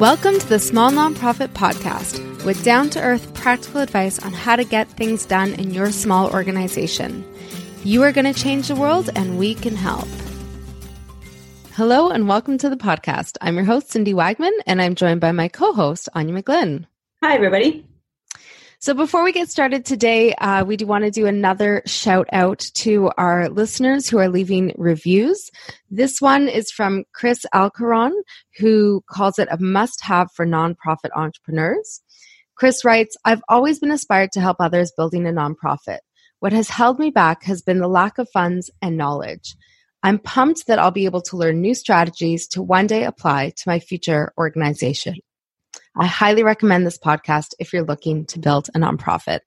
Welcome to the Small Nonprofit Podcast with down to earth practical advice on how to get things done in your small organization. You are going to change the world, and we can help. Hello, and welcome to the podcast. I'm your host, Cindy Wagman, and I'm joined by my co host, Anya McGlynn. Hi, everybody. So, before we get started today, uh, we do want to do another shout out to our listeners who are leaving reviews. This one is from Chris Alcaron, who calls it a must have for nonprofit entrepreneurs. Chris writes I've always been inspired to help others building a nonprofit. What has held me back has been the lack of funds and knowledge. I'm pumped that I'll be able to learn new strategies to one day apply to my future organization. I highly recommend this podcast if you're looking to build a nonprofit.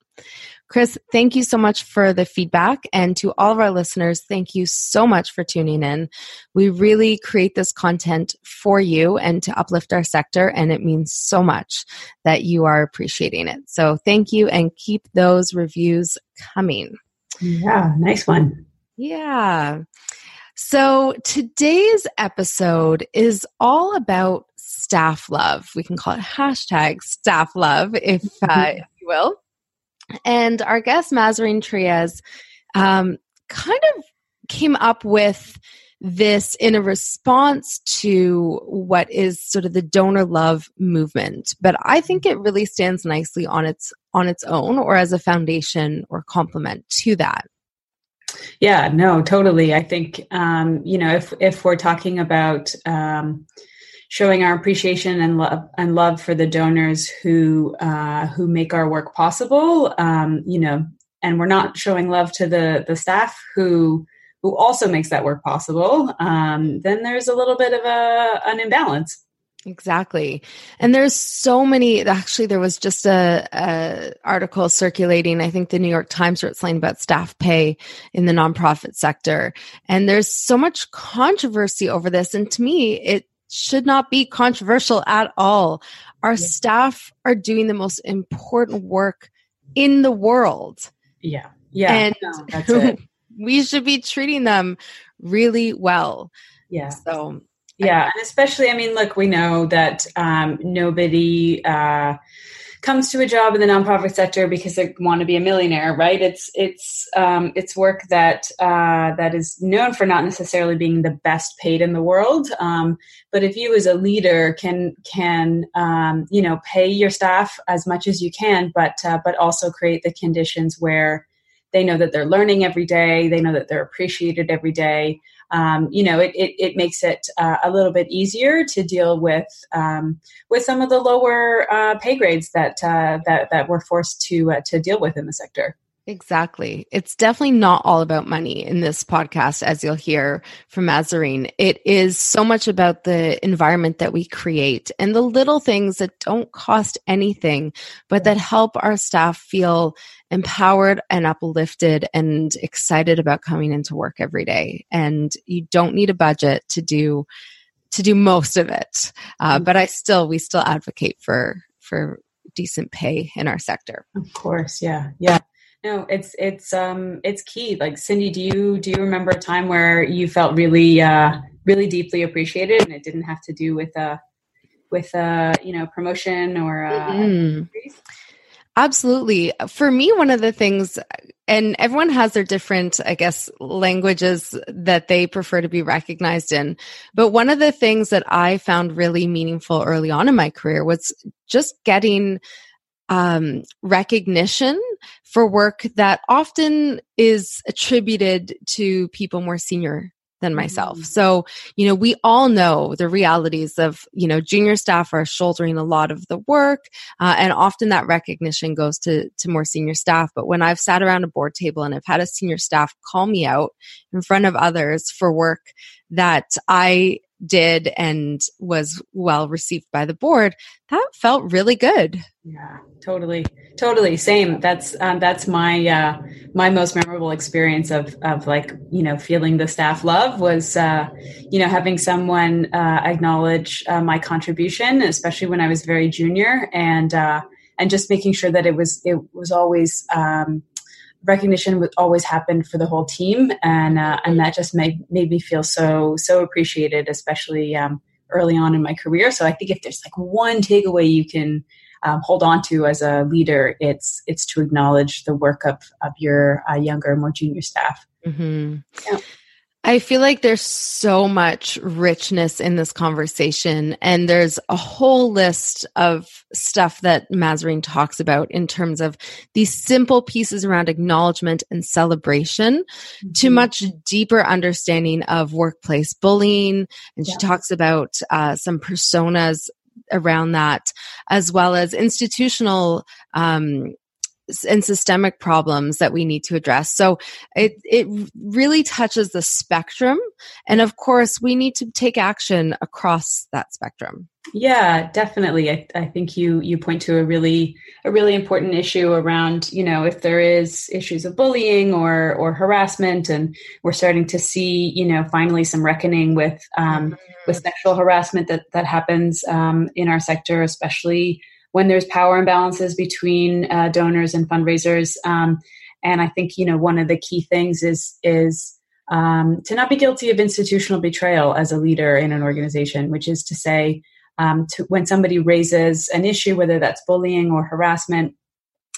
Chris, thank you so much for the feedback. And to all of our listeners, thank you so much for tuning in. We really create this content for you and to uplift our sector. And it means so much that you are appreciating it. So thank you and keep those reviews coming. Yeah, nice one. Yeah. So today's episode is all about staff love. We can call it hashtag staff love, if, uh, mm-hmm. if you will. And our guest, Mazarine Treyz, um, kind of came up with this in a response to what is sort of the donor love movement but i think it really stands nicely on its on its own or as a foundation or complement to that yeah no totally i think um, you know if if we're talking about um, showing our appreciation and love and love for the donors who uh, who make our work possible. Um, you know, and we're not showing love to the the staff who who also makes that work possible. Um, then there's a little bit of a an imbalance. Exactly. And there's so many actually there was just a, a, article circulating, I think the New York Times wrote something about staff pay in the nonprofit sector. And there's so much controversy over this. And to me, it should not be controversial at all. Our yeah. staff are doing the most important work in the world. Yeah. Yeah. And no, we should be treating them really well. Yeah. So, yeah. and especially, I mean, look, we know that um, nobody, uh, comes to a job in the nonprofit sector because they want to be a millionaire, right? It's it's um, it's work that uh, that is known for not necessarily being the best paid in the world. Um, but if you as a leader can can um, you know pay your staff as much as you can, but uh, but also create the conditions where they know that they're learning every day, they know that they're appreciated every day um, you know, it, it, it makes it uh, a little bit easier to deal with um, with some of the lower uh, pay grades that uh, that that we're forced to uh, to deal with in the sector. Exactly. It's definitely not all about money in this podcast, as you'll hear from Mazarine. It is so much about the environment that we create and the little things that don't cost anything, but that help our staff feel empowered and uplifted and excited about coming into work every day. And you don't need a budget to do to do most of it. Uh, mm-hmm. but I still, we still advocate for for decent pay in our sector. Of course, yeah, yeah. No, it's it's um it's key. Like Cindy, do you do you remember a time where you felt really uh really deeply appreciated and it didn't have to do with uh with uh you know promotion or uh mm-hmm. Absolutely. For me, one of the things, and everyone has their different, I guess, languages that they prefer to be recognized in. But one of the things that I found really meaningful early on in my career was just getting um, recognition for work that often is attributed to people more senior than myself. Mm-hmm. So, you know, we all know the realities of, you know, junior staff are shouldering a lot of the work, uh, and often that recognition goes to to more senior staff. But when I've sat around a board table and I've had a senior staff call me out in front of others for work that I did and was well received by the board, that felt really good. Yeah, totally, totally. Same. That's um, that's my uh, my most memorable experience of of like you know feeling the staff love was uh, you know having someone uh, acknowledge uh, my contribution, especially when I was very junior, and uh, and just making sure that it was it was always um, recognition would always happen for the whole team, and uh, and that just made made me feel so so appreciated, especially um, early on in my career. So I think if there's like one takeaway you can um, hold on to as a leader, it's it's to acknowledge the work of of your uh, younger, more junior staff. Mm-hmm. Yeah. I feel like there's so much richness in this conversation, and there's a whole list of stuff that Mazarine talks about in terms of these simple pieces around acknowledgement and celebration mm-hmm. to much deeper understanding of workplace bullying. And she yeah. talks about uh, some personas around that, as well as institutional um, and systemic problems that we need to address. So it it really touches the spectrum, and of course, we need to take action across that spectrum. Yeah, definitely. I, I think you you point to a really a really important issue around you know if there is issues of bullying or or harassment, and we're starting to see you know finally some reckoning with um, with mm-hmm. sexual harassment that that happens um, in our sector, especially when there's power imbalances between uh, donors and fundraisers. Um, and I think you know one of the key things is is um, to not be guilty of institutional betrayal as a leader in an organization, which is to say, um, to, when somebody raises an issue, whether that's bullying or harassment,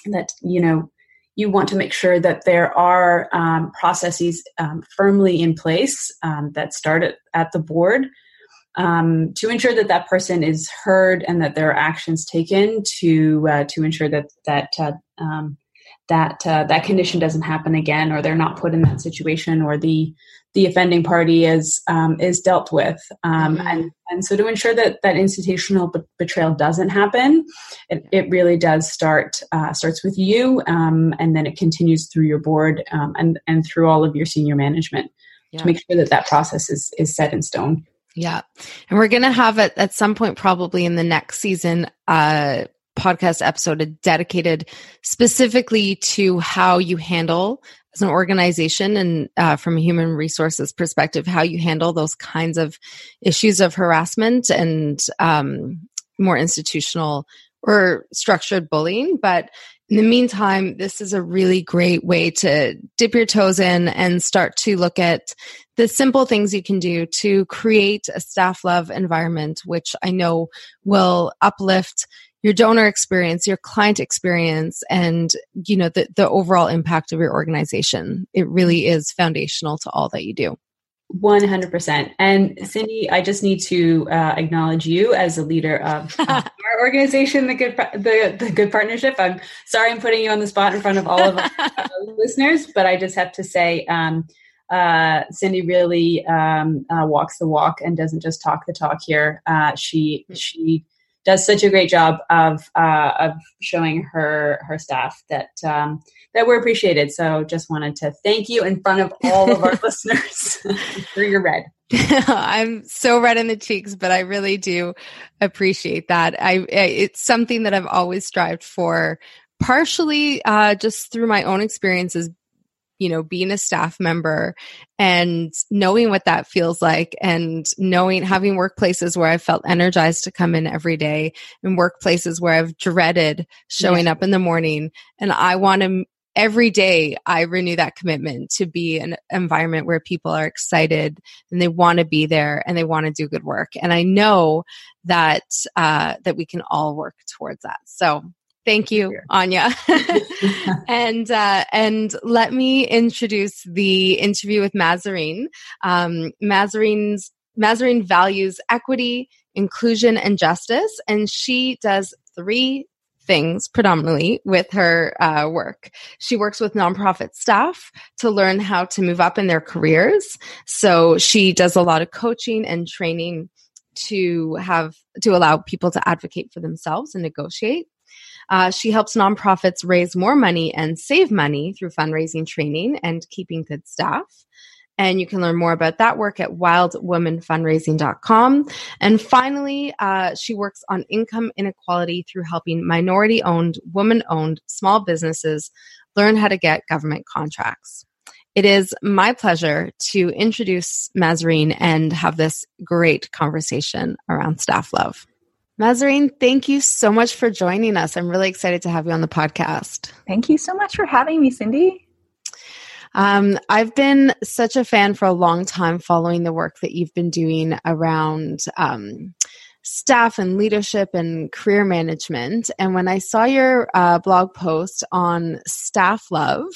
that you know you want to make sure that there are um, processes um, firmly in place um, that start at, at the board um, to ensure that that person is heard and that there are actions taken to uh, to ensure that that uh, um, that uh, that condition doesn't happen again, or they're not put in that situation, or the the offending party is um, is dealt with, um, mm-hmm. and and so to ensure that that institutional be- betrayal doesn't happen, it, it really does start uh, starts with you, um, and then it continues through your board um, and and through all of your senior management yeah. to make sure that that process is is set in stone. Yeah. And we're going to have it at some point, probably in the next season, uh, podcast episode dedicated specifically to how you handle as an organization and uh, from a human resources perspective, how you handle those kinds of issues of harassment and um, more institutional or structured bullying. But in the meantime, this is a really great way to dip your toes in and start to look at the simple things you can do to create a staff love environment, which I know will uplift your donor experience, your client experience, and you know the, the overall impact of your organization. It really is foundational to all that you do. 100%. And Cindy, I just need to uh, acknowledge you as a leader of our organization, the Good the, the Good Partnership. I'm sorry I'm putting you on the spot in front of all of our listeners, but I just have to say, um, uh, Cindy really um, uh, walks the walk and doesn't just talk the talk here. Uh, she she does such a great job of uh, of showing her her staff that um, that we're appreciated. So just wanted to thank you in front of all of our listeners for your red. I'm so red in the cheeks, but I really do appreciate that. I it's something that I've always strived for partially uh, just through my own experiences you know, being a staff member and knowing what that feels like and knowing having workplaces where I felt energized to come in every day and workplaces where I've dreaded showing up in the morning. And I want to every day I renew that commitment to be an environment where people are excited and they want to be there and they want to do good work. And I know that uh, that we can all work towards that. So Thank you, Anya. and uh, and let me introduce the interview with Mazarine. Um, Mazarine's Mazarine values equity, inclusion, and justice, and she does three things predominantly with her uh, work. She works with nonprofit staff to learn how to move up in their careers. So she does a lot of coaching and training to have to allow people to advocate for themselves and negotiate. Uh, she helps nonprofits raise more money and save money through fundraising training and keeping good staff. And you can learn more about that work at wildwomanfundraising.com. And finally, uh, she works on income inequality through helping minority owned, woman owned small businesses learn how to get government contracts. It is my pleasure to introduce Mazarine and have this great conversation around staff love. Mazarine, thank you so much for joining us. I'm really excited to have you on the podcast. Thank you so much for having me, Cindy. Um, I've been such a fan for a long time following the work that you've been doing around um, staff and leadership and career management. And when I saw your uh, blog post on staff love,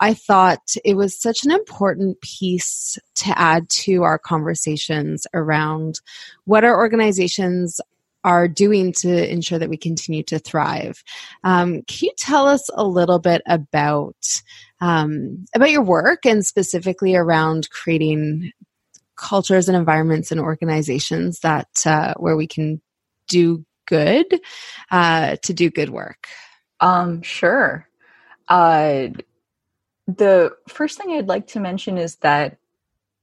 I thought it was such an important piece to add to our conversations around what our organizations are doing to ensure that we continue to thrive. Um, can you tell us a little bit about um, about your work and specifically around creating cultures and environments and organizations that uh, where we can do good uh, to do good work? Um, sure. Uh, the first thing I'd like to mention is that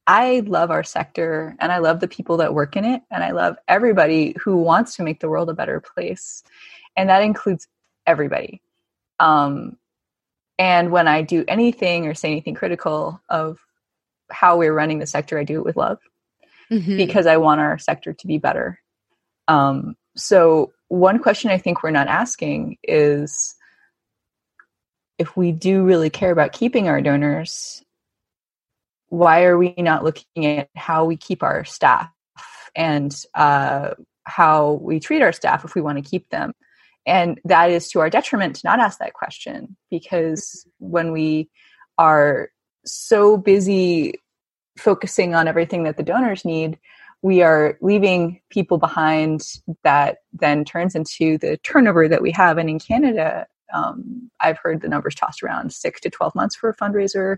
I love our sector and I love the people that work in it and I love everybody who wants to make the world a better place. And that includes everybody. Um, and when I do anything or say anything critical of how we're running the sector, I do it with love mm-hmm. because I want our sector to be better. Um, so, one question I think we're not asking is if we do really care about keeping our donors, why are we not looking at how we keep our staff and uh, how we treat our staff if we want to keep them? And that is to our detriment to not ask that question because when we are so busy focusing on everything that the donors need, we are leaving people behind that then turns into the turnover that we have. And in Canada, um, I've heard the numbers tossed around six to 12 months for a fundraiser,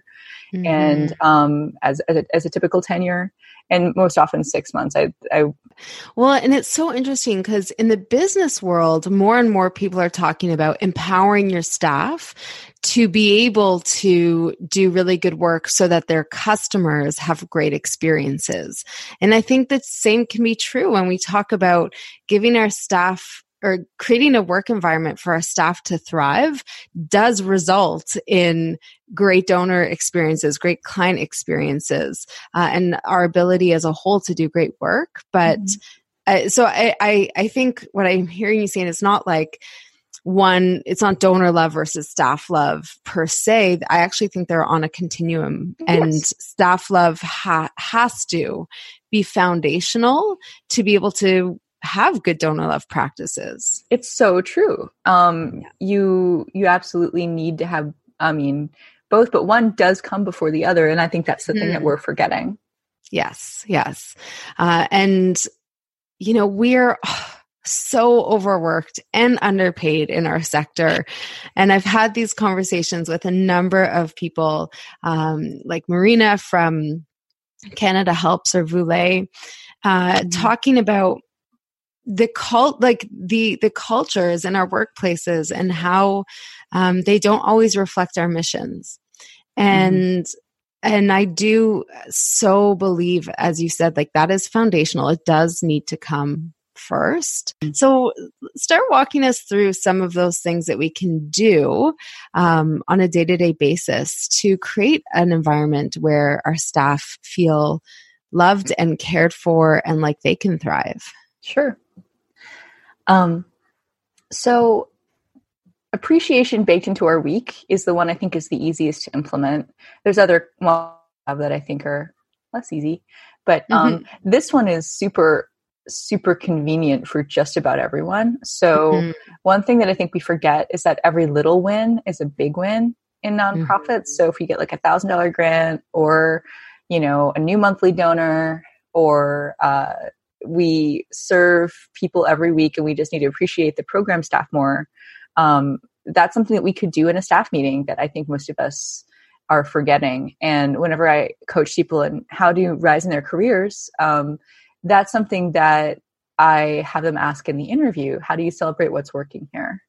mm-hmm. and um, as, as a, as, a, typical tenure, and most often six months. I, I well, and it's so interesting because in the business world, more and more people are talking about empowering your staff to be able to do really good work so that their customers have great experiences. And I think the same can be true when we talk about giving our staff or creating a work environment for our staff to thrive does result in great donor experiences, great client experiences, uh, and our ability as a whole to do great work. But mm-hmm. uh, so I, I, I think what I'm hearing you saying is not like one it's not donor love versus staff love per se i actually think they're on a continuum yes. and staff love ha- has to be foundational to be able to have good donor love practices. It's so true. Um, yeah. You you absolutely need to have. I mean, both, but one does come before the other, and I think that's the mm. thing that mm-hmm. we're forgetting. Yes, yes, uh, and you know we're. so overworked and underpaid in our sector. And I've had these conversations with a number of people, um, like Marina from Canada Helps or Vu Le, uh, mm-hmm. talking about the cult like the the cultures in our workplaces and how um, they don't always reflect our missions mm-hmm. and mm-hmm. and i do so believe as you said like that is foundational it does need to come first so start walking us through some of those things that we can do um, on a day-to-day basis to create an environment where our staff feel loved and cared for and like they can thrive Sure. Um, so appreciation baked into our week is the one I think is the easiest to implement. There's other well that I think are less easy, but um, mm-hmm. this one is super super convenient for just about everyone. So mm-hmm. one thing that I think we forget is that every little win is a big win in nonprofits. Mm-hmm. So if you get like a thousand dollar grant or you know a new monthly donor or uh, we serve people every week and we just need to appreciate the program staff more um, that's something that we could do in a staff meeting that i think most of us are forgetting and whenever i coach people and how do you rise in their careers um, that's something that i have them ask in the interview how do you celebrate what's working here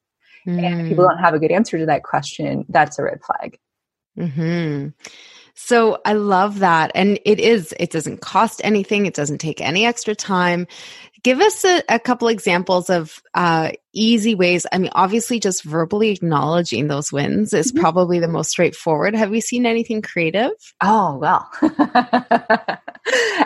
mm. and if people mm. don't have a good answer to that question that's a red flag mm-hmm. So I love that. And it is, it doesn't cost anything, it doesn't take any extra time. Give us a, a couple examples of uh, easy ways. I mean, obviously, just verbally acknowledging those wins is mm-hmm. probably the most straightforward. Have we seen anything creative? Oh, well.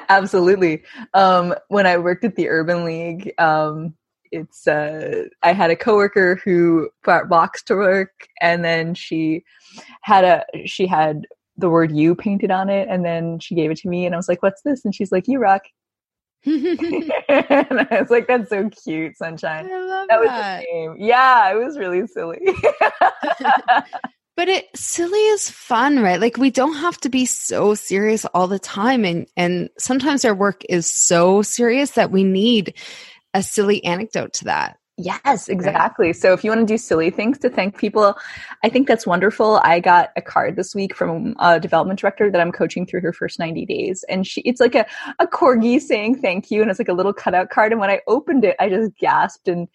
Absolutely. Um, when I worked at the Urban League, um, it's uh, I had a coworker who brought box to work, and then she had a she had the word you painted on it. And then she gave it to me and I was like, what's this? And she's like, you rock. and I was like, that's so cute, Sunshine. I love that was that. Yeah, it was really silly. but it silly is fun, right? Like we don't have to be so serious all the time. And and sometimes our work is so serious that we need a silly anecdote to that. Yes, exactly. So if you want to do silly things to thank people, I think that's wonderful. I got a card this week from a development director that I'm coaching through her first 90 days. And she it's like a, a corgi saying thank you. And it's like a little cutout card. And when I opened it, I just gasped and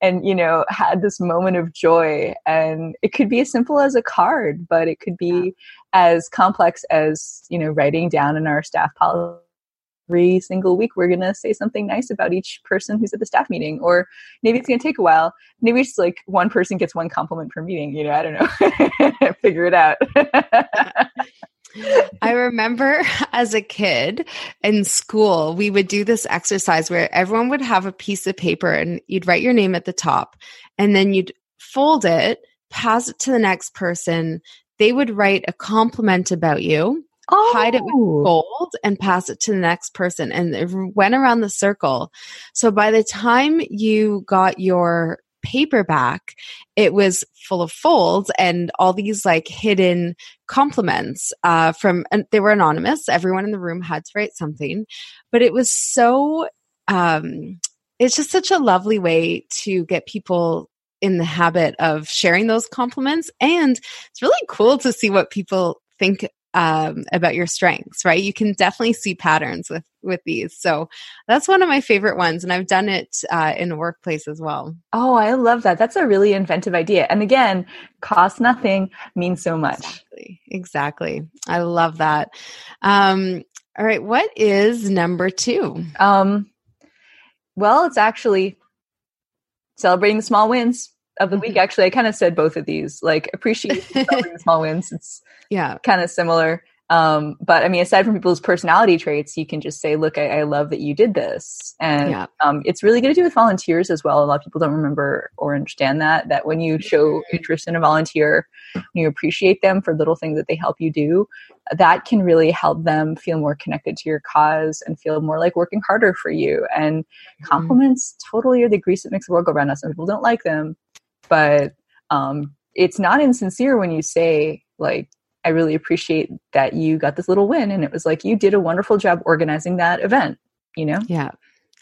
and you know, had this moment of joy. And it could be as simple as a card, but it could be as complex as, you know, writing down in our staff policy every single week we're going to say something nice about each person who's at the staff meeting or maybe it's going to take a while. Maybe it's like one person gets one compliment per meeting you know i don't know. Figure it out. I remember as a kid in school, we would do this exercise where everyone would have a piece of paper and you'd write your name at the top and then you'd fold it, pass it to the next person. They would write a compliment about you oh. hide it with oh. gold and pass it to the next person. And it went around the circle. So by the time you got your paperback, it was full of folds and all these like hidden compliments uh, from, and they were anonymous. Everyone in the room had to write something, but it was so, um, it's just such a lovely way to get people in the habit of sharing those compliments. And it's really cool to see what people think um, about your strengths, right? You can definitely see patterns with with these. So that's one of my favorite ones, and I've done it uh, in a workplace as well. Oh, I love that. That's a really inventive idea. And again, cost nothing means so much. Exactly. Exactly. I love that. Um, all right, what is number two? Um, well, it's actually celebrating the small wins of the week. Actually, I kind of said both of these. Like appreciate small wins. It's yeah, kind of similar. Um, but I mean, aside from people's personality traits, you can just say, "Look, I, I love that you did this," and yeah. um, it's really good to do with volunteers as well. A lot of people don't remember or understand that that when you show mm-hmm. interest in a volunteer, you appreciate them for little things that they help you do, that can really help them feel more connected to your cause and feel more like working harder for you. And mm-hmm. compliments mm-hmm. totally are the grease that makes the world go round. Some people don't like them, but um, it's not insincere when you say like I really appreciate that you got this little win. And it was like, you did a wonderful job organizing that event, you know? Yeah.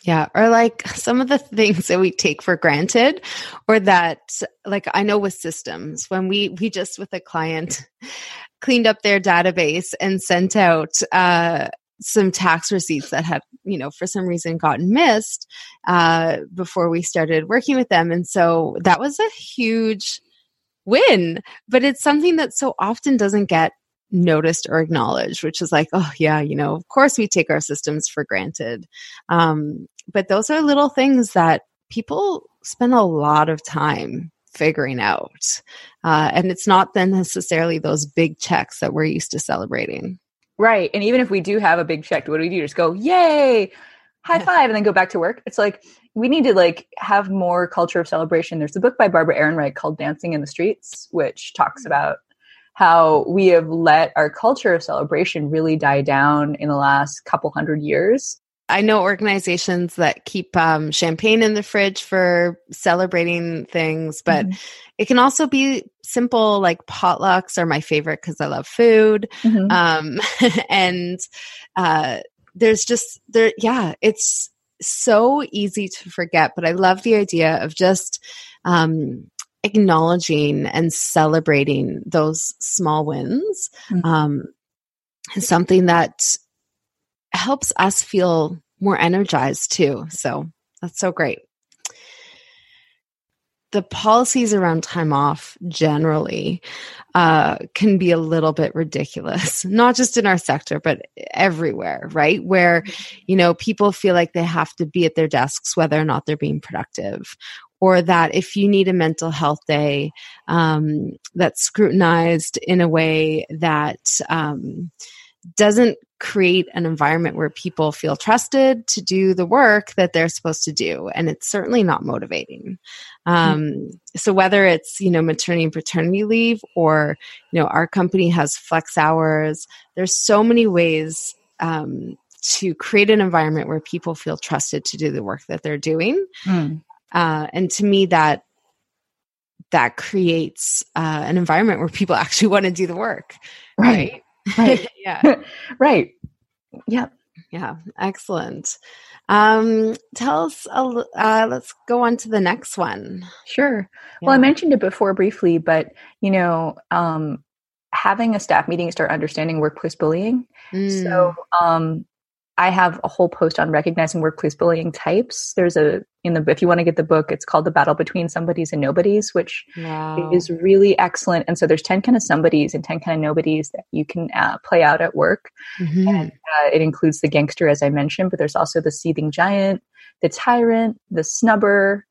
Yeah. Or like some of the things that we take for granted, or that, like, I know with systems, when we, we just with a client cleaned up their database and sent out, uh, some tax receipts that had, you know, for some reason gotten missed uh, before we started working with them. And so that was a huge win, but it's something that so often doesn't get noticed or acknowledged, which is like, oh, yeah, you know, of course we take our systems for granted. Um, but those are little things that people spend a lot of time figuring out. Uh, and it's not then necessarily those big checks that we're used to celebrating. Right. And even if we do have a big check, what do we do? Just go, yay, high five, and then go back to work. It's like we need to like have more culture of celebration. There's a book by Barbara Ehrenreich called Dancing in the Streets, which talks mm-hmm. about how we have let our culture of celebration really die down in the last couple hundred years. I know organizations that keep um, champagne in the fridge for celebrating things, but mm-hmm. it can also be simple, like potlucks are my favorite because I love food. Mm-hmm. Um, and uh, there's just there, yeah, it's so easy to forget. But I love the idea of just um, acknowledging and celebrating those small wins. Mm-hmm. Um, something that helps us feel more energized too. So that's so great. The policies around time off generally uh, can be a little bit ridiculous, not just in our sector, but everywhere, right? Where, you know, people feel like they have to be at their desks whether or not they're being productive, or that if you need a mental health day um, that's scrutinized in a way that um, doesn't create an environment where people feel trusted to do the work that they're supposed to do and it's certainly not motivating um, mm-hmm. so whether it's you know maternity and paternity leave or you know our company has flex hours there's so many ways um, to create an environment where people feel trusted to do the work that they're doing mm. uh, and to me that that creates uh, an environment where people actually want to do the work right, right? Right. yeah. right. Yep. Yeah. Excellent. Um, tell us, uh, let's go on to the next one. Sure. Yeah. Well, I mentioned it before briefly, but you know, um, having a staff meeting start understanding workplace bullying. Mm. So, um, I have a whole post on recognizing workplace bullying types. There's a in the if you want to get the book, it's called The Battle Between Somebodies and Nobodies, which wow. is really excellent. And so there's ten kind of somebodies and ten kind of nobodies that you can uh, play out at work. Mm-hmm. And uh, it includes the gangster, as I mentioned, but there's also the seething giant, the tyrant, the snubber,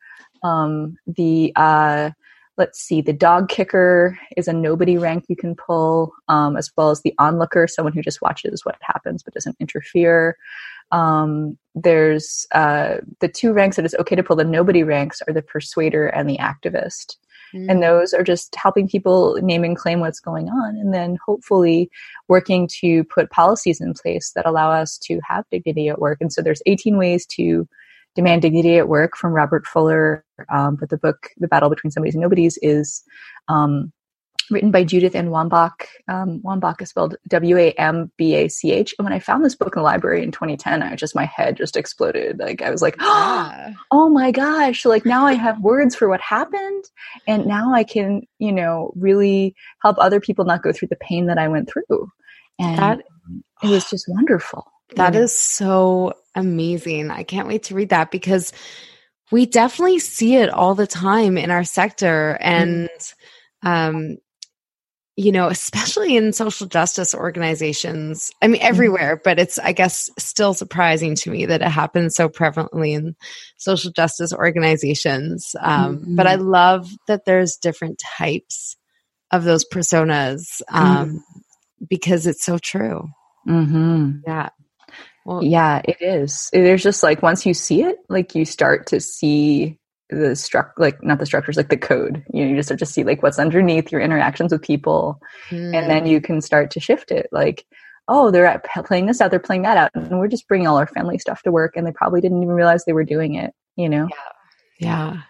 um, the uh, let's see, the dog kicker is a nobody rank you can pull, um, as well as the onlooker, someone who just watches what happens but doesn't interfere. Um, there's uh, the two ranks that it's okay to pull. The nobody ranks are the persuader and the activist. Mm. And those are just helping people name and claim what's going on, and then hopefully working to put policies in place that allow us to have dignity at work. And so there's 18 ways to Demand Dignity at Work from Robert Fuller. Um, but the book, The Battle Between Somebodies and Nobodies, is um, written by Judith Ann Wambach. Um, Wambach is spelled W A M B A C H. And when I found this book in the library in 2010, I just, my head just exploded. Like, I was like, yeah. oh my gosh. Like, now I have words for what happened. And now I can, you know, really help other people not go through the pain that I went through. And that, it was just wonderful. That is so amazing. I can't wait to read that because we definitely see it all the time in our sector and mm-hmm. um you know especially in social justice organizations i mean mm-hmm. everywhere but it's i guess still surprising to me that it happens so prevalently in social justice organizations um, mm-hmm. but i love that there's different types of those personas um, mm-hmm. because it's so true mm-hmm. yeah well, yeah, it is. There's just like once you see it, like you start to see the struct like not the structures like the code you know you just start to see like what's underneath your interactions with people mm. and then hmm. you can start to shift it like oh they're at, playing this out they're playing that out and we're just bringing all our family stuff to work and they probably didn't even realize they were doing it you know yeah, yeah.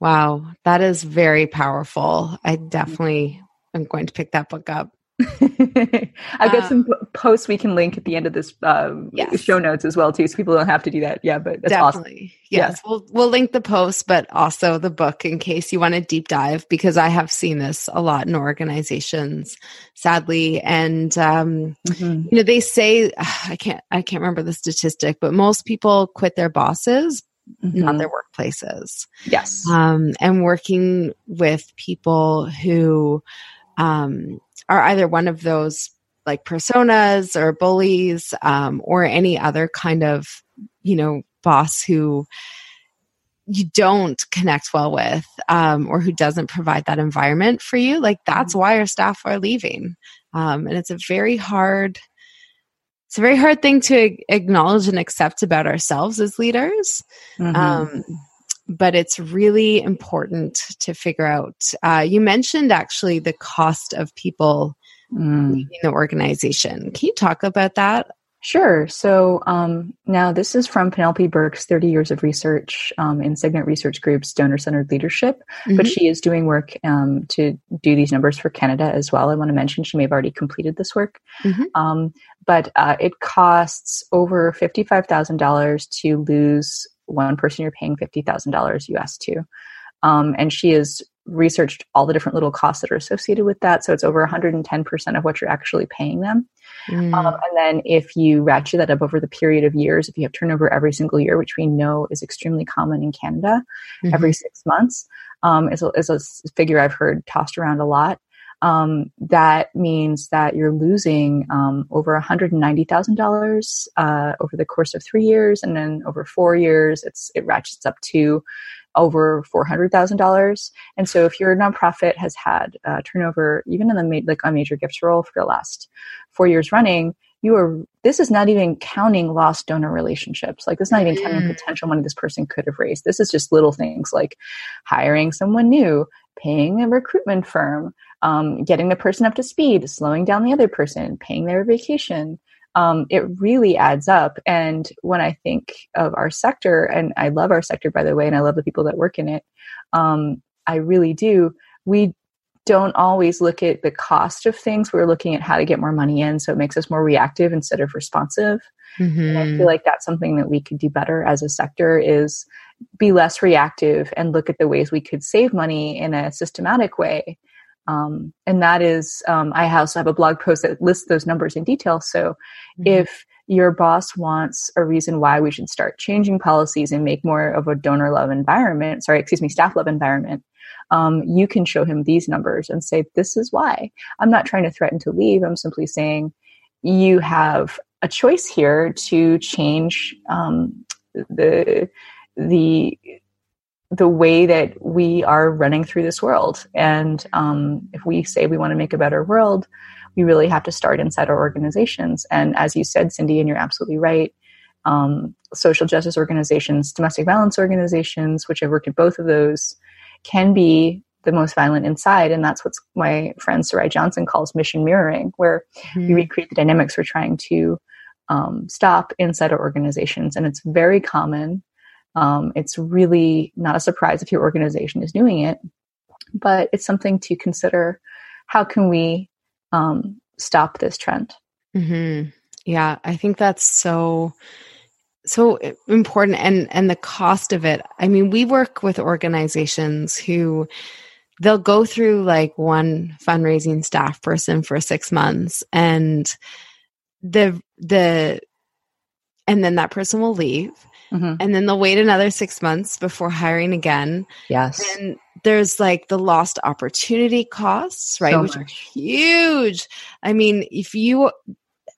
wow that is very powerful i definitely am going to pick that book up I've got um, some posts we can link at the end of this um, yes. show notes as well too, so people don't have to do that. Yeah, but definitely, awesome. yes, yeah. we'll we'll link the post, but also the book in case you want to deep dive because I have seen this a lot in organizations, sadly, and um, mm-hmm. you know they say I can't I can't remember the statistic, but most people quit their bosses Mm-hmm. not their workplaces. Yes. Um, and working with people who um, are either one of those like personas or bullies um, or any other kind of you know boss who you don't connect well with um, or who doesn't provide that environment for you like that's mm-hmm. why our staff are leaving um, and it's a very hard it's a very hard thing to acknowledge and accept about ourselves as leaders mm-hmm. um, but it's really important to figure out. Uh, you mentioned actually the cost of people mm. leaving the organization. Can you talk about that? Sure. So um, now this is from Penelope Burk's 30 years of research um, in Cygnus Research Group's donor centered leadership. Mm-hmm. But she is doing work um, to do these numbers for Canada as well. I want to mention she may have already completed this work. Mm-hmm. Um, but uh, it costs over $55,000 to lose one person you're paying $50,000 US to. Um, and she has researched all the different little costs that are associated with that. So it's over 110% of what you're actually paying them. Mm. Um, and then if you ratchet that up over the period of years, if you have turnover every single year, which we know is extremely common in Canada, mm-hmm. every six months, um, is, a, is a figure I've heard tossed around a lot. Um, that means that you're losing um, over $190,000 uh, over the course of three years, and then over four years, it's it ratchets up to over $400,000. And so if your nonprofit has had uh, turnover, even in the ma- like a major gifts role for the last four years running, you are this is not even counting lost donor relationships like this is not even counting Mm. potential money this person could have raised this is just little things like hiring someone new paying a recruitment firm um, getting the person up to speed slowing down the other person paying their vacation um, it really adds up and when i think of our sector and i love our sector by the way and i love the people that work in it um, i really do we don't always look at the cost of things. We're looking at how to get more money in. So it makes us more reactive instead of responsive. And I feel like that's something that we could do better as a sector is be less reactive and look at the ways we could save money in a systematic way. Um, and that is, um, I also have a blog post that lists those numbers in detail. So Mhm. if your boss wants a reason why we should start changing policies and make more of a donor love environment, sorry, excuse me, staff love environment, um, you can show him these numbers and say, this is why. I'm not trying to threaten to leave. I'm simply saying you have a choice here to change um, the the the way that we are running through this world. And um, if we say we want to make a better world, we really have to start inside our organizations. And as you said, Cindy, and you're absolutely right, um, social justice organizations, domestic violence organizations, which I've worked at both of those, can be the most violent inside. And that's what my friend Sarai Johnson calls mission mirroring, where Mhm. we recreate the dynamics we're trying to um, stop inside our organizations. And it's very common. Um, it's really not a surprise if your organization is doing it, but it's something to consider. How can we um, stop this trend? hmm Yeah, I think that's so so important and and the cost of it. I mean, we work with organizations who they'll go through like one fundraising staff person for 6 months and the the and then that person will leave Mhm. and then they'll wait another 6 months before hiring again Yes. and there's like the lost opportunity costs, right? So Which are huge. I mean, if you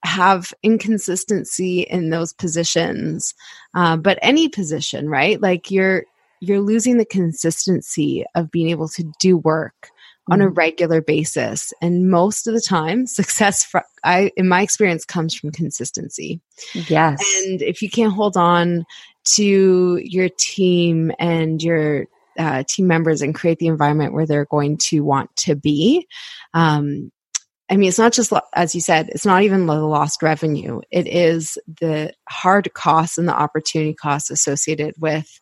have inconsistency in those positions, uh, but any position, right? Like you're you're losing the consistency of being able to do work on a Mhm. regular basis and most of the time success fr- i in my experience comes from consistency Yes. and if you can't hold on to your team and your uh, team members and create the environment where they're going to want to be, um, I mean, it's not just, as you said, it's not even the lost revenue. It is the hard costs and the opportunity costs associated with,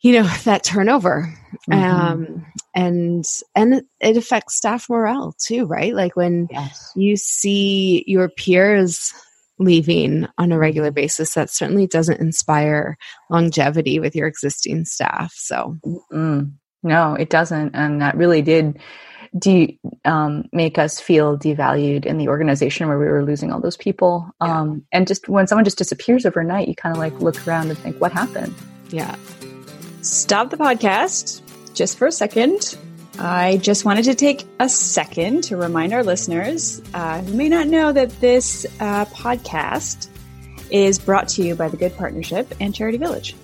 you know, that turnover. Mhm. Um, and, and it- affects staff morale too, right? Like when yes. you see your peers leaving on a regular basis, that certainly doesn't inspire longevity with your existing staff. So, Mm, no, it doesn't, and that really did de- um, make us feel devalued in the organization where we were losing all those people. Yeah. Um, and just when someone just disappears overnight, you kind of like look around and think, "What happened?" yeah. Stop the podcast just for a second. I just wanted to take a second to remind our listeners uh, who may not know that this uh, podcast is brought to you by the Good Partnership and Charity Village.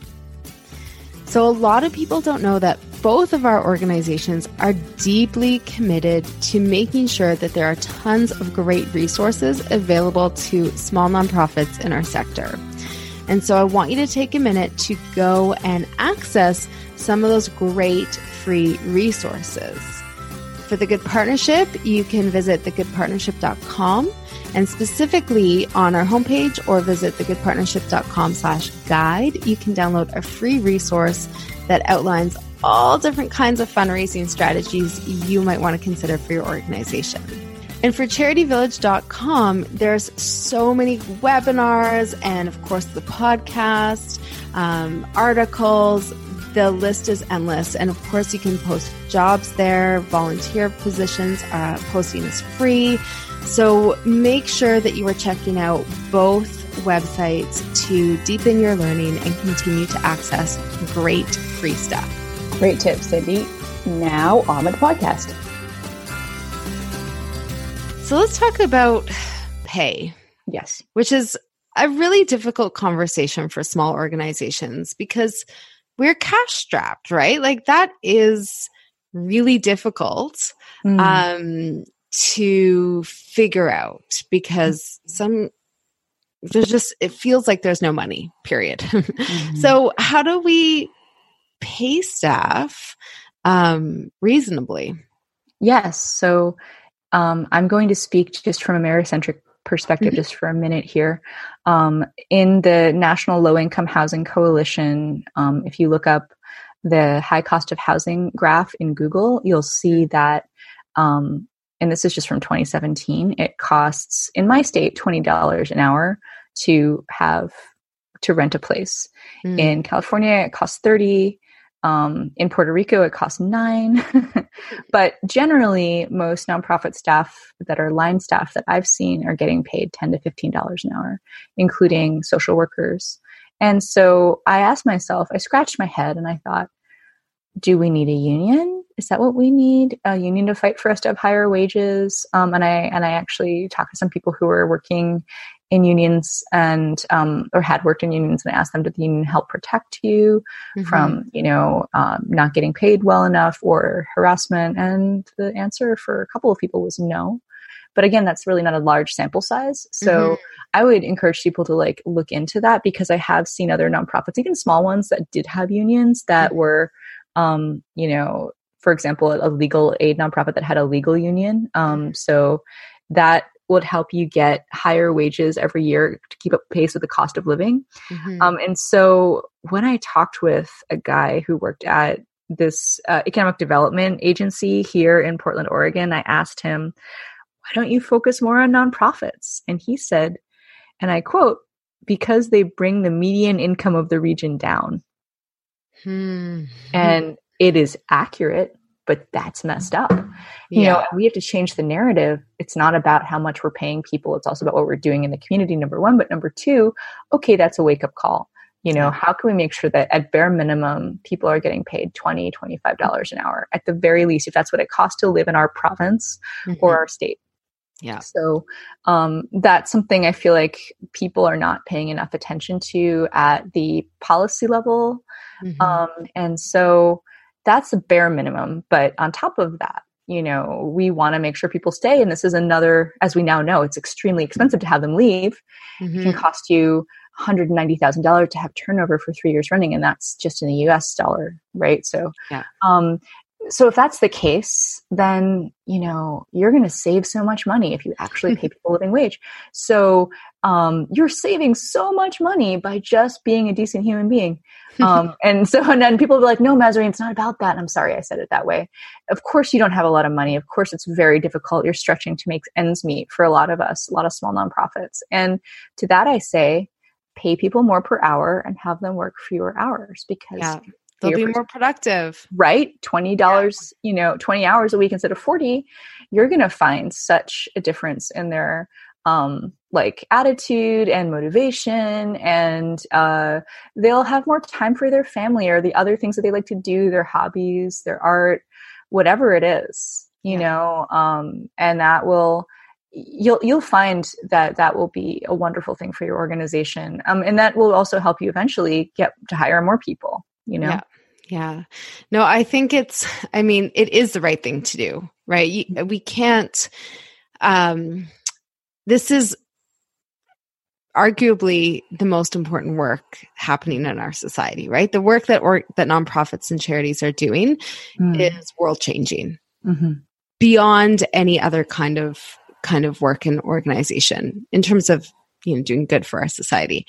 So, a lot of people don't know that both of our organizations are deeply committed to making sure that there are tons of great resources available to small nonprofits in our sector. And so, I want you to take a minute to go and access some of those great free resources. For the Good Partnership, you can visit thegoodpartnership.com and specifically on our homepage or visit thegoodpartnership.com slash guide, you can download a free resource that outlines all different kinds of fundraising strategies you might want to consider for your organization. And for charityvillage.com, there's so many webinars and, of course, the podcast, um, articles. The list is endless. And of course, you can post jobs there, volunteer positions. Uh, posting is free. So make sure that you are checking out both websites to deepen your learning and continue to access great free stuff. Great tips, Cindy. Now on with the podcast. So let's talk about pay. Yes. which is a really difficult conversation for small organizations because we're cash strapped, right? Like that is really difficult. Mm. Um, to figure out because some there's just it feels like there's no money period mm-hmm. so how do we pay staff um, reasonably yes so um, i'm going to speak just from a Mary-centric perspective mm-hmm. just for a minute here um, in the national low income housing coalition um, if you look up the high cost of housing graph in google you'll see that um, and this is just from 2017, it costs in my state $20 an hour to have to rent a place. Mm. In California, it costs 30. Um, in Puerto Rico, it costs nine. but generally, most nonprofit staff that are line staff that I've seen are getting paid 10 to $15 an hour, including social workers. And so I asked myself, I scratched my head and I thought, do we need a union? Is that what we need? A union to fight for us to have higher wages? Um, and I and I actually talked to some people who were working in unions and um, or had worked in unions and asked them, did the union help protect you mm-hmm. from you know um, not getting paid well enough or harassment? And the answer for a couple of people was no. But again, that's really not a large sample size. So mm-hmm. I would encourage people to like look into that because I have seen other nonprofits, even small ones that did have unions that mm-hmm. were um, you know, for example, a legal aid nonprofit that had a legal union. Um, so that would help you get higher wages every year to keep up pace with the cost of living. Mm-hmm. Um, and so when I talked with a guy who worked at this uh, economic development agency here in Portland, Oregon, I asked him, why don't you focus more on nonprofits? And he said, and I quote, because they bring the median income of the region down. Hmm. And it is accurate, but that's messed up. You yeah. know, we have to change the narrative. It's not about how much we're paying people, it's also about what we're doing in the community, number one. But number two, okay, that's a wake up call. You know, how can we make sure that at bare minimum, people are getting paid $20, $25 an hour at the very least, if that's what it costs to live in our province mm-hmm. or our state? Yeah. So um, that's something I feel like people are not paying enough attention to at the policy level. Mm-hmm. Um, and so that's a bare minimum. But on top of that, you know, we want to make sure people stay. And this is another, as we now know, it's extremely expensive to have them leave. Mm-hmm. It can mm-hmm. cost you $190,000 to have turnover for three years running. And that's just in the US dollar, right? So, yeah. um, so if that's the case then you know you're going to save so much money if you actually pay people a living wage. So um, you're saving so much money by just being a decent human being. Um, and so and then people are like no Mazarine, it's not about that. And i'm sorry i said it that way. Of course you don't have a lot of money. Of course it's very difficult. You're stretching to make ends meet for a lot of us a lot of small nonprofits. And to that i say pay people more per hour and have them work fewer hours because yeah they'll be more productive right $20 yeah. you know 20 hours a week instead of 40 you're going to find such a difference in their um like attitude and motivation and uh they'll have more time for their family or the other things that they like to do their hobbies their art whatever it is you yeah. know um and that will you'll you'll find that that will be a wonderful thing for your organization um, and that will also help you eventually get to hire more people you know yeah. Yeah. No, I think it's, I mean, it is the right thing to do, right? We can't, um, this is arguably the most important work happening in our society, right? The work that or, that nonprofits and charities are doing mm. is world changing mm-hmm. beyond any other kind of kind of work and organization in terms of you know doing good for our society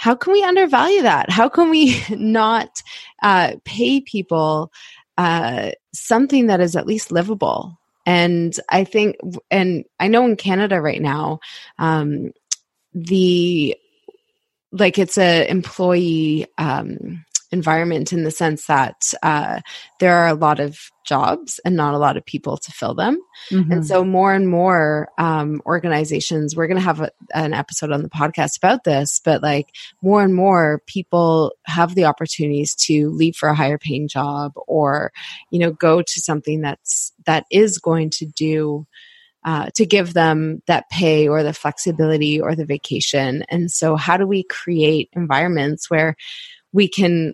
how can we undervalue that? How can we not uh, pay people uh, something that is at least livable? And I think, and I know in Canada right now, um, the like it's a employee um, environment in the sense that uh, there are a lot of jobs and not a lot of people to fill them. Mm-hmm. And so, more and more um, organizations, we're going to have a, an episode on the podcast about this, but like more and more people have the opportunities to leave for a higher paying job or, you know, go to something that's that is going to do. Uh, to give them that pay or the flexibility or the vacation. And so, how do we create environments where we can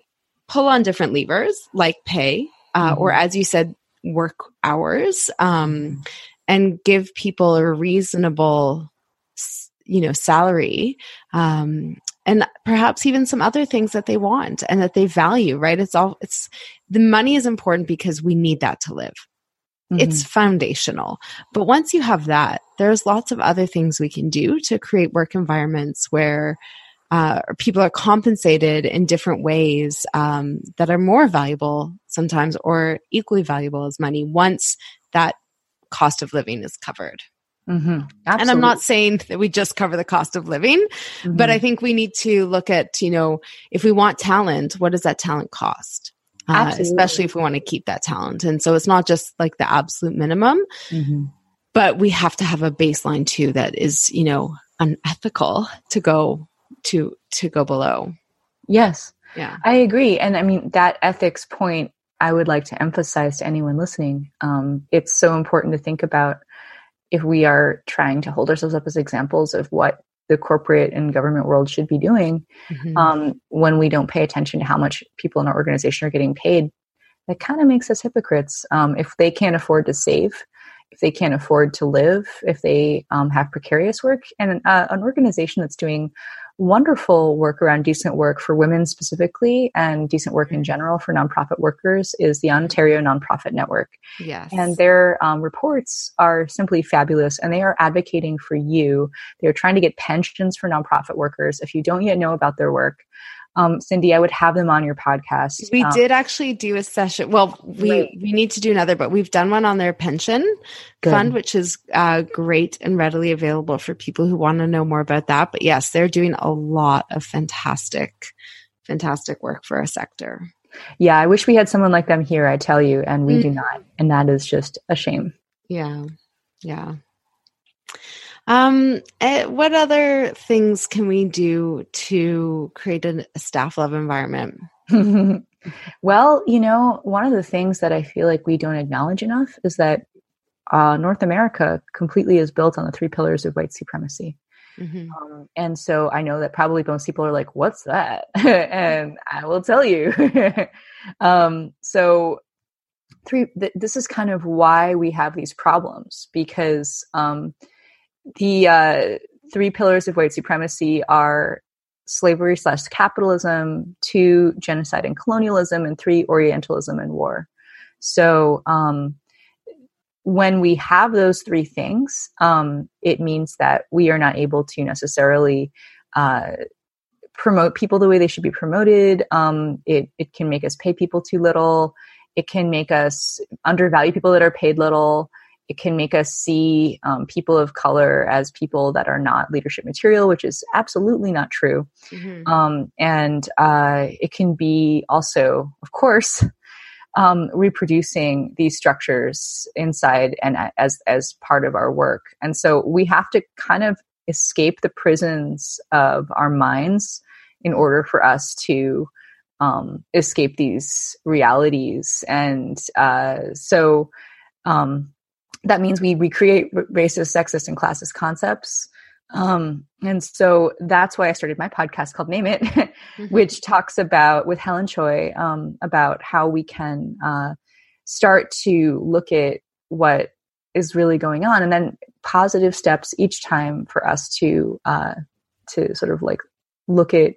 pull on different levers like pay, uh, mm-hmm. or as you said, work hours, um, and give people a reasonable you know salary um, and perhaps even some other things that they want and that they value right it's all it's the money is important because we need that to live mm-hmm. it's foundational but once you have that there's lots of other things we can do to create work environments where uh, people are compensated in different ways um, that are more valuable sometimes or equally valuable as money once that cost of living is covered Mm-hmm. And I'm not saying that we just cover the cost of living, mm-hmm. but I think we need to look at, you know, if we want talent, what does that talent cost? Uh, especially if we want to keep that talent. And so it's not just like the absolute minimum, mm-hmm. but we have to have a baseline too that is, you know, unethical to go to to go below. Yes. Yeah. I agree. And I mean that ethics point I would like to emphasize to anyone listening. Um, it's so important to think about if we are trying to hold ourselves up as examples of what the corporate and government world should be doing mm-hmm. um, when we don't pay attention to how much people in our organization are getting paid that kind of makes us hypocrites um, if they can't afford to save if they can't afford to live if they um, have precarious work and uh, an organization that's doing wonderful work around decent work for women specifically and decent work in general for nonprofit workers is the Ontario Nonprofit Network. Yes. And their um, reports are simply fabulous and they are advocating for you. They're trying to get pensions for nonprofit workers. If you don't yet know about their work, um, Cindy, I would have them on your podcast. We um, did actually do a session. Well, we right. we need to do another, but we've done one on their pension Good. fund, which is uh, great and readily available for people who want to know more about that. But yes, they're doing a lot of fantastic, fantastic work for our sector. Yeah, I wish we had someone like them here. I tell you, and we mm. do not, and that is just a shame. Yeah, yeah. Um, eh, what other things can we do to create a, a staff love environment? well, you know, one of the things that I feel like we don't acknowledge enough is that uh, North America completely is built on the three pillars of white supremacy. Mm-hmm. Um, and so I know that probably most people are like, what's that? and I will tell you. um, so three, th- this is kind of why we have these problems because, um, the uh, three pillars of white supremacy are slavery slash capitalism, two genocide and colonialism, and three Orientalism and war. So um, when we have those three things, um, it means that we are not able to necessarily uh, promote people the way they should be promoted. Um, it it can make us pay people too little. It can make us undervalue people that are paid little it can make us see um, people of color as people that are not leadership material, which is absolutely not true. Mm-hmm. Um, and uh, it can be also, of course, um, reproducing these structures inside and as as part of our work. And so we have to kind of escape the prisons of our minds in order for us to um, escape these realities. And uh, so. Um, that means we recreate racist, sexist, and classist concepts. Um, and so that's why I started my podcast called Name It, mm-hmm. which talks about, with Helen Choi, um, about how we can uh, start to look at what is really going on and then positive steps each time for us to uh, to sort of like look at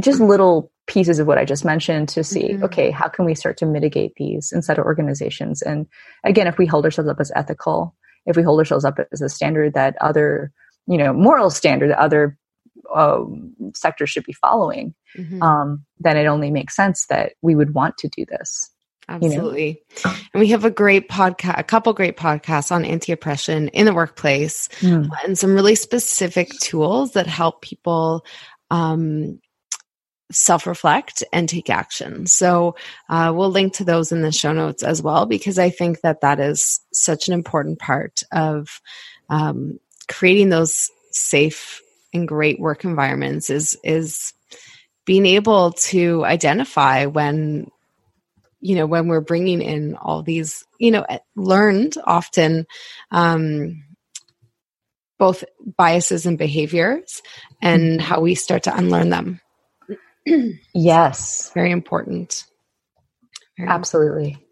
just little pieces of what I just mentioned to see, mm-hmm. okay, how can we start to mitigate these inside of organizations? And again, if we hold ourselves up as ethical, if we hold ourselves up as a standard that other, you know, moral standard that other um, sectors should be following, mm-hmm. um, then it only makes sense that we would want to do this. Absolutely. You know? And we have a great podcast, a couple great podcasts on anti oppression in the workplace mm. and some really specific tools that help people um, self reflect and take action. So uh, we'll link to those in the show notes as well, because I think that that is such an important part of um, creating those safe and great work environments is is being able to identify when you know when we're bringing in all these you know learned often um, both biases and behaviors and mm-hmm. how we start to unlearn them yes. Very important. Very Absolutely. Important.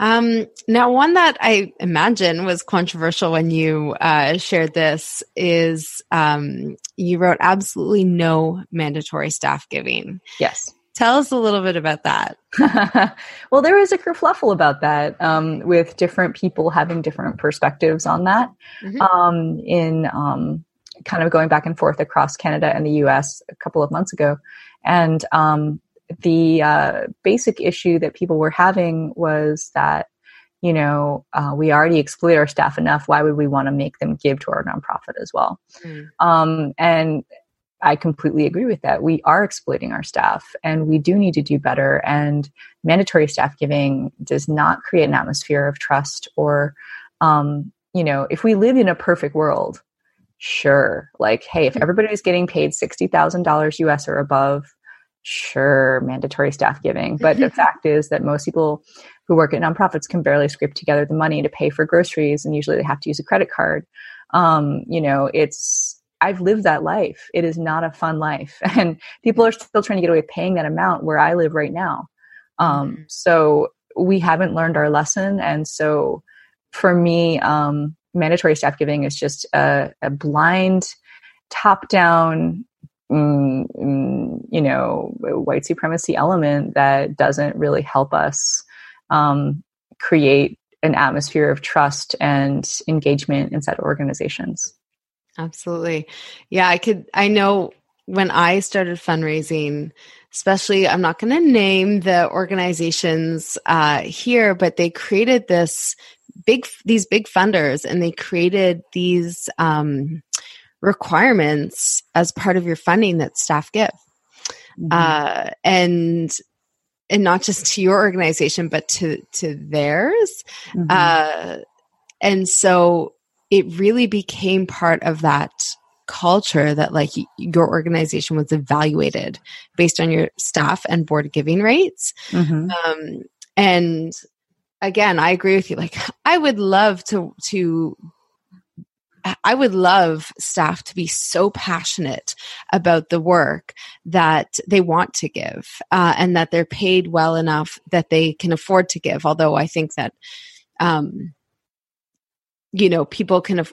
Um, now, one that I imagine was controversial when you uh, shared this is um, you wrote absolutely no mandatory staff giving. Yes. Tell us a little bit about that. well, there is a kerfluffle about that, um, with different people having different perspectives on that. Mm-hmm. Um, in um, kind of going back and forth across Canada and the U.S. a couple of months ago, and um, the uh, basic issue that people were having was that you know uh, we already exploit our staff enough. Why would we want to make them give to our nonprofit as well? Mm. um, and i completely agree with that. We are exploiting our staff and we do need to do better. And mandatory staff giving does not create an atmosphere of trust or um, you know if we lived in a perfect world sure. Like hey if hmm. everybody is getting paid $60000 us or above sure mandatory staff giving. But the fact is that most people who work at nonprofits can barely scrape together the money to pay for groceries and usually they have to use a credit card. Um, you know it's i've lived that life. It is not a fun life. And people are still trying to get away with paying that amount where i live right now. Um, mm-hmm. so we haven't learned our lesson. And so for me um, mandatory staff giving is just a, a blind top down mm, mm, you know white supremacy element that doesn't really help us um, create an atmosphere of trust and engagement inside organizations. Absolutely. Yeah i could i know when i started fundraising especially i'm not going to name the organizations uh, here but they created this big these big funders and they created these um, requirements as part of your funding that staff give. Mm-hmm. Uh, and and not just to your organization but to to theirs mm-hmm. uh, and so it really became part of that culture that like your organization was evaluated based on your staff and board giving rates mm-hmm. um, and again i agree with you like i would love to to I would love staff to be so passionate about the work that they want to give uh, and that they're paid well enough that they can afford to give. Although I think that, um, you know, people can, af-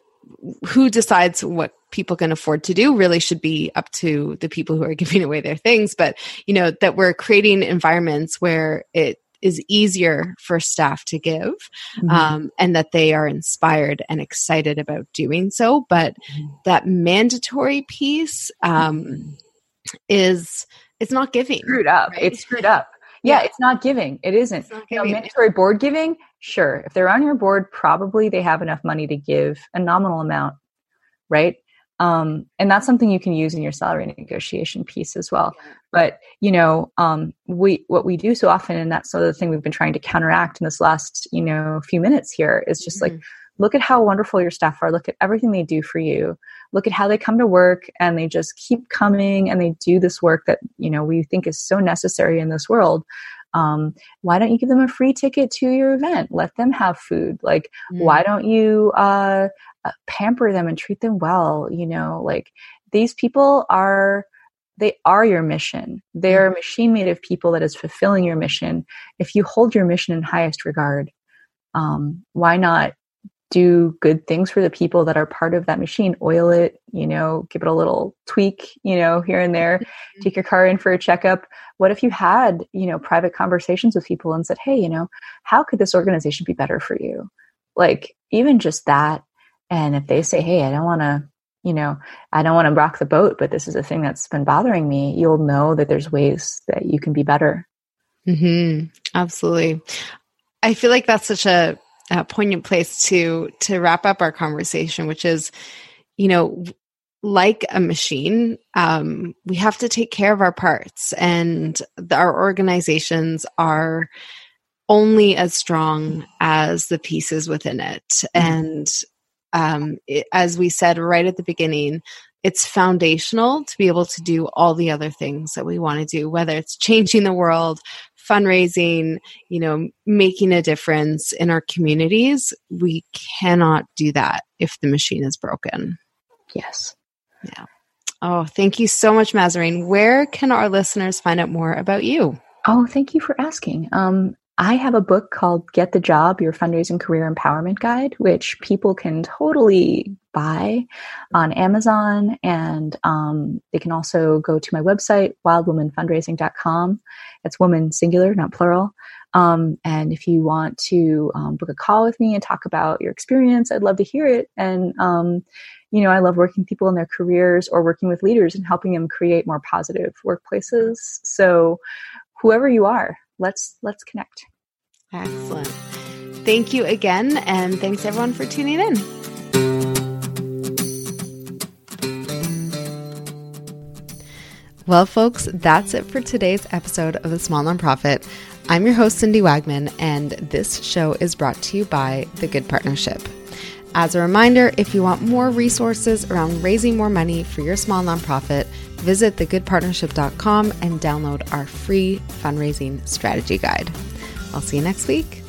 who decides what people can afford to do really should be up to the people who are giving away their things. But, you know, that we're creating environments where it is easier for staff to give mm-hmm. um, and that they are inspired and excited about doing so but mm-hmm. that mandatory piece um, is it's not giving screwed up right? it's screwed up yeah, yeah, it's not giving it isn't you know, mandatory board giving sure if they're on your board probably they have enough money to give a nominal amount right? Um, and that's something you can use in your salary negotiation piece as well. But you know um, we what we do so often and that's sort of the thing we've been trying to counteract in this last you know few minutes here is just mm-hmm. like look at how wonderful your staff are look at everything they do for you look at how they come to work and they just keep coming and they do this work that you know we think is so necessary in this world um, why don't you give them a free ticket to your event? Let them have food. Like mm. why don't you uh, uh, pamper them and treat them well you know? Like these people are they are your mission. They are a machine made of people that is fulfilling your mission. If you hold your mission in highest regard um, why not do good things for the people that are part of that machine oil it you know give it a little tweak you know here and there. Mm-hmm. take your car in for a checkup. What if you had you know private conversations with people and said hey you know how could this organization be better for you? Like even just that and if they say hey i don't want to you know i don't want to rock the boat but this is a thing that's been bothering me you'll know that there's ways that you can be better. Hmm absolutely. I feel like that's such a uh, poignant place to to wrap up our conversation, which is, you know, like a machine, um, we have to take care of our parts, and the, our organizations are only as strong as the pieces within it. Mm-hmm. And um, it, as we said right at the beginning, it's foundational to be able to do all the other things that we want to do, whether it's changing the world, fundraising, you know, making a difference in our communities, we cannot do that if the machine is broken. Yes. Yeah. Oh, thank you so much, Mazarine. Where can our listeners find out more about you? Oh, thank you for asking. Um, I have a book called Get the Job Your Fundraising Career Empowerment Guide, which people can totally buy on Amazon. And um, they can also go to my website, wildwomanfundraising.com. It's woman singular, not plural. Um, and if you want to um, book a call with me and talk about your experience, I'd love to hear it. And, um, you know, I love working people in their careers or working with leaders and helping them create more positive workplaces. So, whoever you are, let's let's connect. Excellent. Thank you again, and thanks everyone for tuning in. Well, folks, that's it for today's episode of The Small Nonprofit. I'm your host, Cindy Wagman, and this show is brought to you by The Good Partnership. As a reminder, if you want more resources around raising more money for your small nonprofit, visit thegoodpartnership.com and download our free fundraising strategy guide. I'll see you next week.